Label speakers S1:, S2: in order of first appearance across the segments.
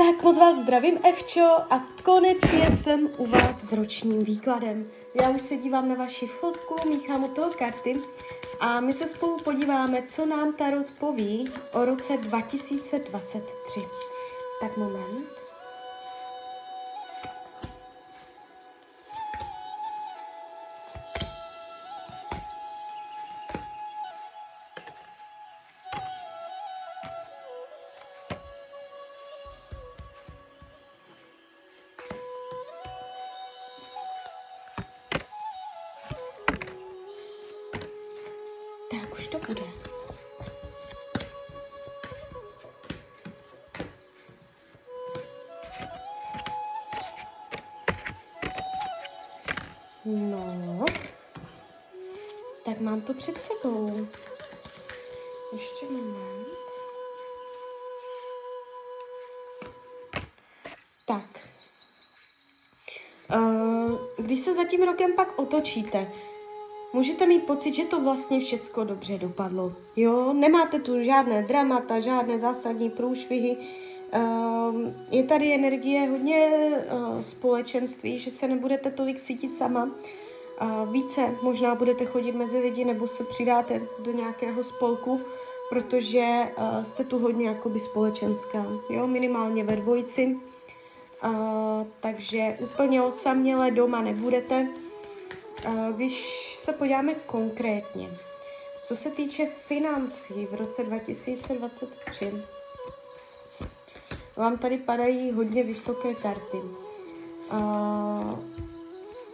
S1: Tak moc vás zdravím, Evčo, a konečně jsem u vás s ročním výkladem. Já už se dívám na vaši fotku, míchám u toho karty a my se spolu podíváme, co nám Tarot poví o roce 2023. Tak moment. Tak už to bude. No, tak mám to před sebou. Ještě moment. Tak. Když se za tím rokem pak otočíte, můžete mít pocit, že to vlastně všecko dobře dopadlo. Jo, nemáte tu žádné dramata, žádné zásadní průšvihy. Uh, je tady energie hodně uh, společenství, že se nebudete tolik cítit sama. Více možná budete chodit mezi lidi nebo se přidáte do nějakého spolku, protože uh, jste tu hodně jakoby společenská, jo, minimálně ve dvojici. Takže úplně osaměle doma nebudete. Když se podíváme konkrétně, co se týče financí v roce 2023, vám tady padají hodně vysoké karty. Uh,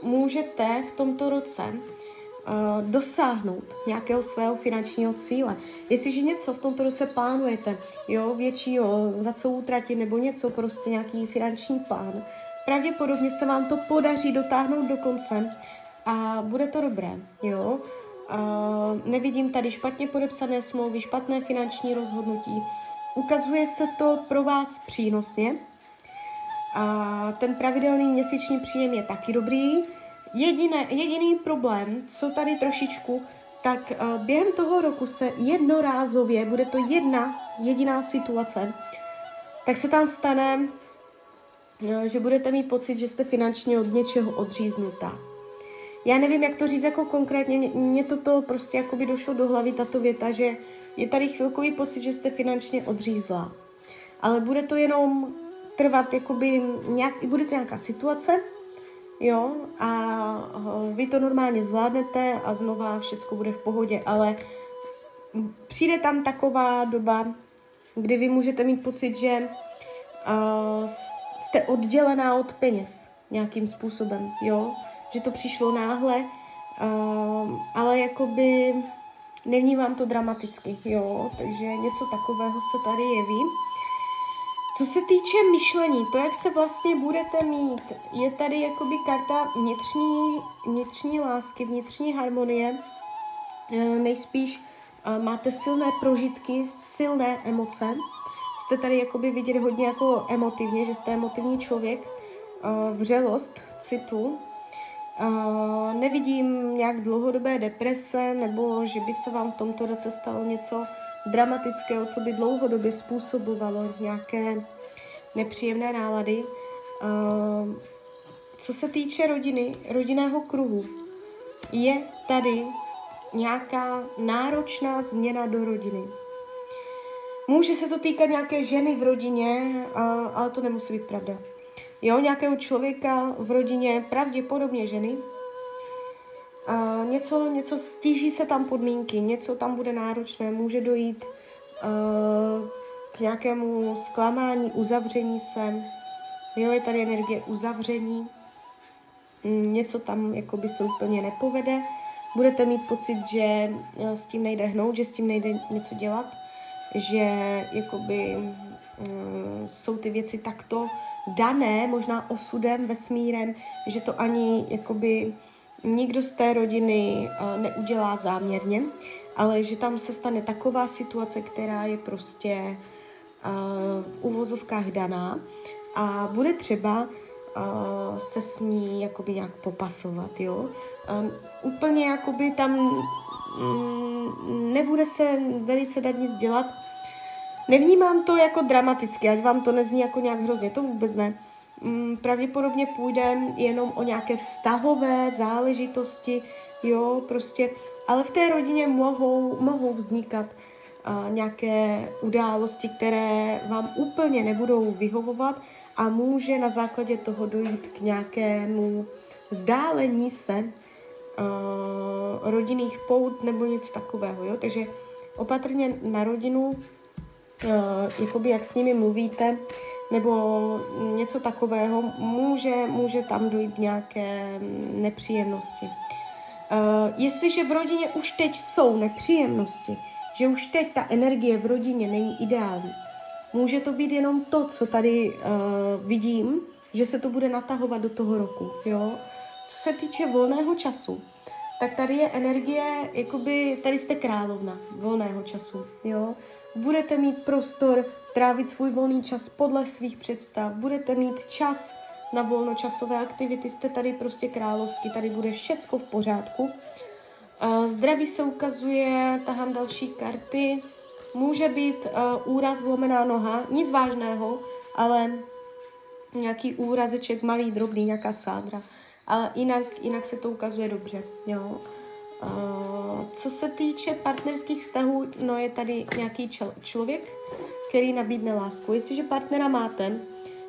S1: můžete v tomto roce uh, dosáhnout nějakého svého finančního cíle. Jestliže něco v tomto roce plánujete, jo, většího, za co utratit, nebo něco, prostě nějaký finanční plán, pravděpodobně se vám to podaří dotáhnout do konce a bude to dobré, jo. Uh, nevidím tady špatně podepsané smlouvy, špatné finanční rozhodnutí. Ukazuje se to pro vás přínosně. A ten pravidelný měsíční příjem je taky dobrý. Jediné, jediný problém, co tady trošičku, tak uh, během toho roku se jednorázově, bude to jedna jediná situace, tak se tam stane, uh, že budete mít pocit, že jste finančně od něčeho odříznutá. Já nevím, jak to říct jako konkrétně, mně toto prostě jako by došlo do hlavy, tato věta, že je tady chvilkový pocit, že jste finančně odřízlá. Ale bude to jenom trvat, jakoby nějak, bude to nějaká situace, jo, a vy to normálně zvládnete a znova všechno bude v pohodě, ale přijde tam taková doba, kdy vy můžete mít pocit, že uh, jste oddělená od peněz nějakým způsobem, jo, že to přišlo náhle, uh, ale jakoby nevnímám to dramaticky, jo, takže něco takového se tady jeví. Co se týče myšlení, to, jak se vlastně budete mít, je tady jakoby karta vnitřní, vnitřní lásky, vnitřní harmonie. Nejspíš máte silné prožitky, silné emoce. Jste tady jakoby vidět hodně jako emotivně, že jste emotivní člověk. Vřelost citu, Nevidím nějak dlouhodobé deprese nebo že by se vám v tomto roce stalo něco dramatického, co by dlouhodobě způsobovalo nějaké nepříjemné nálady. Co se týče rodiny, rodinného kruhu, je tady nějaká náročná změna do rodiny. Může se to týkat nějaké ženy v rodině, ale to nemusí být pravda jo, nějakého člověka v rodině, pravděpodobně ženy. Uh, něco, něco stíží se tam podmínky, něco tam bude náročné, může dojít uh, k nějakému zklamání, uzavření se. Jo, je tady energie uzavření, mm, něco tam jakoby se úplně nepovede. Budete mít pocit, že s tím nejde hnout, že s tím nejde něco dělat, že jakoby jsou ty věci takto dané možná osudem, vesmírem, že to ani jakoby nikdo z té rodiny uh, neudělá záměrně, ale že tam se stane taková situace, která je prostě uh, v uvozovkách daná a bude třeba se s ní jakoby nějak popasovat, jo. Uh, úplně jakoby tam mm, nebude se velice dát nic dělat, Nevnímám to jako dramaticky, ať vám to nezní jako nějak hrozně, to vůbec ne. Mm, pravděpodobně půjde jenom o nějaké vztahové záležitosti, jo, prostě, ale v té rodině mohou, mohou vznikat uh, nějaké události, které vám úplně nebudou vyhovovat a může na základě toho dojít k nějakému vzdálení se uh, rodinných pout nebo nic takového, jo, takže opatrně na rodinu jakoby jak s nimi mluvíte, nebo něco takového, může, může tam dojít nějaké nepříjemnosti. Uh, jestliže v rodině už teď jsou nepříjemnosti, že už teď ta energie v rodině není ideální, může to být jenom to, co tady uh, vidím, že se to bude natahovat do toho roku, jo. Co se týče volného času, tak tady je energie, jakoby tady jste královna volného času, jo budete mít prostor trávit svůj volný čas podle svých představ, budete mít čas na volnočasové aktivity, jste tady prostě královsky, tady bude všecko v pořádku. Zdraví se ukazuje, tahám další karty, může být uh, úraz, zlomená noha, nic vážného, ale nějaký úrazeček, malý, drobný, nějaká sádra. Ale jinak, jinak se to ukazuje dobře, jo. Co se týče partnerských vztahů, no je tady nějaký čel- člověk, který nabídne lásku. Jestliže partnera máte,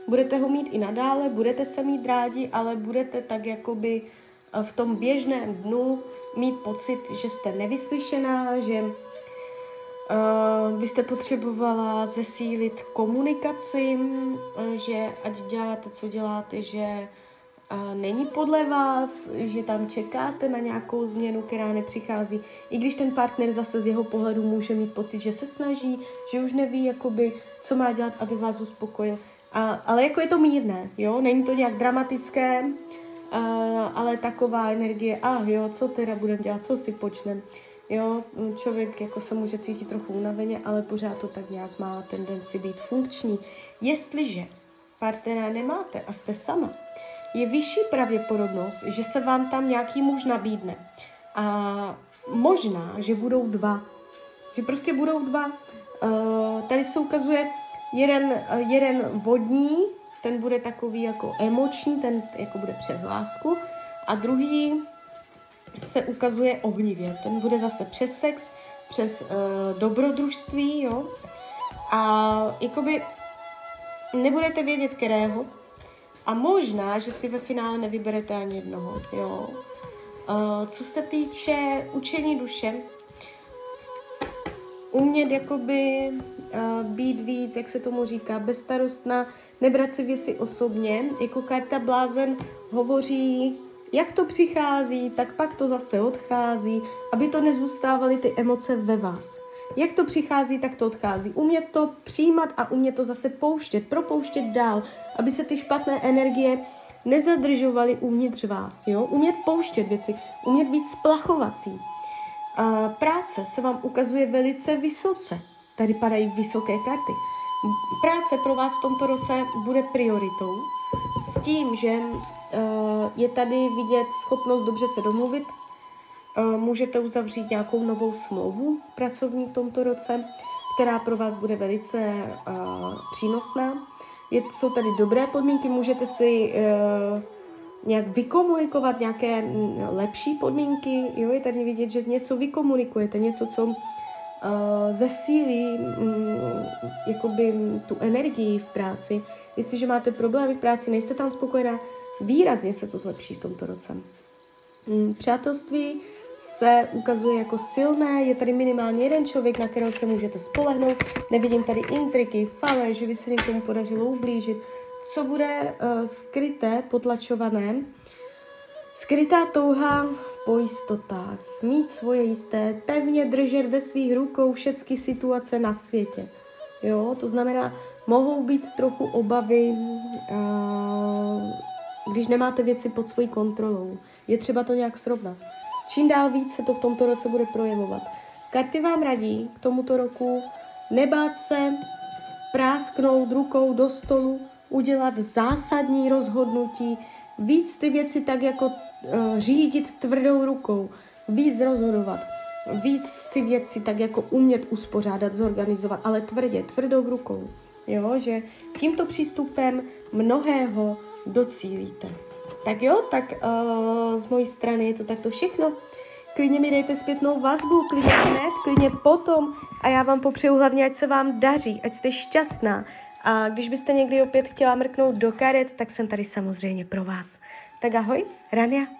S1: budete ho mít i nadále, budete se mít rádi, ale budete tak jakoby eh, v tom běžném dnu mít pocit, že jste nevyslyšená, že uh, byste potřebovala zesílit komunikaci, že ať děláte, co děláte, že není podle vás, že tam čekáte na nějakou změnu, která nepřichází, i když ten partner zase z jeho pohledu může mít pocit, že se snaží, že už neví, jakoby, co má dělat, aby vás uspokojil. A, ale jako je to mírné, jo, není to nějak dramatické, a, ale taková energie, a jo, co teda budeme dělat, co si počneme. Jo, člověk jako se může cítit trochu unaveně, ale pořád to tak nějak má tendenci být funkční. Jestliže partnera nemáte a jste sama, je vyšší pravděpodobnost, že se vám tam nějaký muž nabídne. A možná, že budou dva. Že prostě budou dva. Uh, tady se ukazuje jeden, uh, jeden vodní, ten bude takový jako emoční, ten jako bude přes lásku. A druhý se ukazuje ohnivě. Ten bude zase přes sex, přes uh, dobrodružství, jo. A jakoby nebudete vědět, kterého, a možná, že si ve finále nevyberete ani jednoho, jo. Uh, co se týče učení duše, umět jakoby uh, být víc, jak se tomu říká, bezstarostná, nebrat si věci osobně, jako karta blázen hovoří, jak to přichází, tak pak to zase odchází, aby to nezůstávaly ty emoce ve vás. Jak to přichází, tak to odchází. Umět to přijímat a umět to zase pouštět, propouštět dál, aby se ty špatné energie nezadržovaly uvnitř vás. Jo? Umět pouštět věci, umět být splachovací. A práce se vám ukazuje velice vysoce. Tady padají vysoké karty. Práce pro vás v tomto roce bude prioritou s tím, že uh, je tady vidět schopnost dobře se domluvit, Eh, můžete uzavřít nějakou novou smlouvu pracovní v tomto roce, která pro vás bude velice uh, přínosná. Jsou tady dobré podmínky, můžete si uh, nějak vykomunikovat nějaké mm, lepší podmínky. Jo, je tady vidět, že něco vykomunikujete, něco, co uh, zesílí um, jakoby tu energii v práci. Jestliže máte problémy v práci, nejste tam spokojená, výrazně se to zlepší v tomto roce. Um, přátelství se ukazuje jako silné. Je tady minimálně jeden člověk, na kterého se můžete spolehnout. Nevidím tady intriky, fale, že by se někomu podařilo ublížit. Co bude uh, skryté, potlačované? Skrytá touha po jistotách. Mít svoje jisté, pevně držet ve svých rukou všechny situace na světě. Jo, to znamená, mohou být trochu obavy, uh, když nemáte věci pod svojí kontrolou. Je třeba to nějak srovnat. Čím dál víc se to v tomto roce bude projevovat. Karty vám radí k tomuto roku nebát se prásknout rukou do stolu, udělat zásadní rozhodnutí, víc ty věci tak jako uh, řídit tvrdou rukou, víc rozhodovat. víc si věci tak jako umět uspořádat, zorganizovat, ale tvrdě, tvrdou rukou. Jo, že tímto přístupem mnohého docílíte. Tak jo, tak uh, z mojí strany je to takto všechno. Klidně mi dejte zpětnou vazbu, klidně hned, klidně potom a já vám popřeju hlavně, ať se vám daří, ať jste šťastná. A když byste někdy opět chtěla mrknout do karet, tak jsem tady samozřejmě pro vás. Tak ahoj, Rania.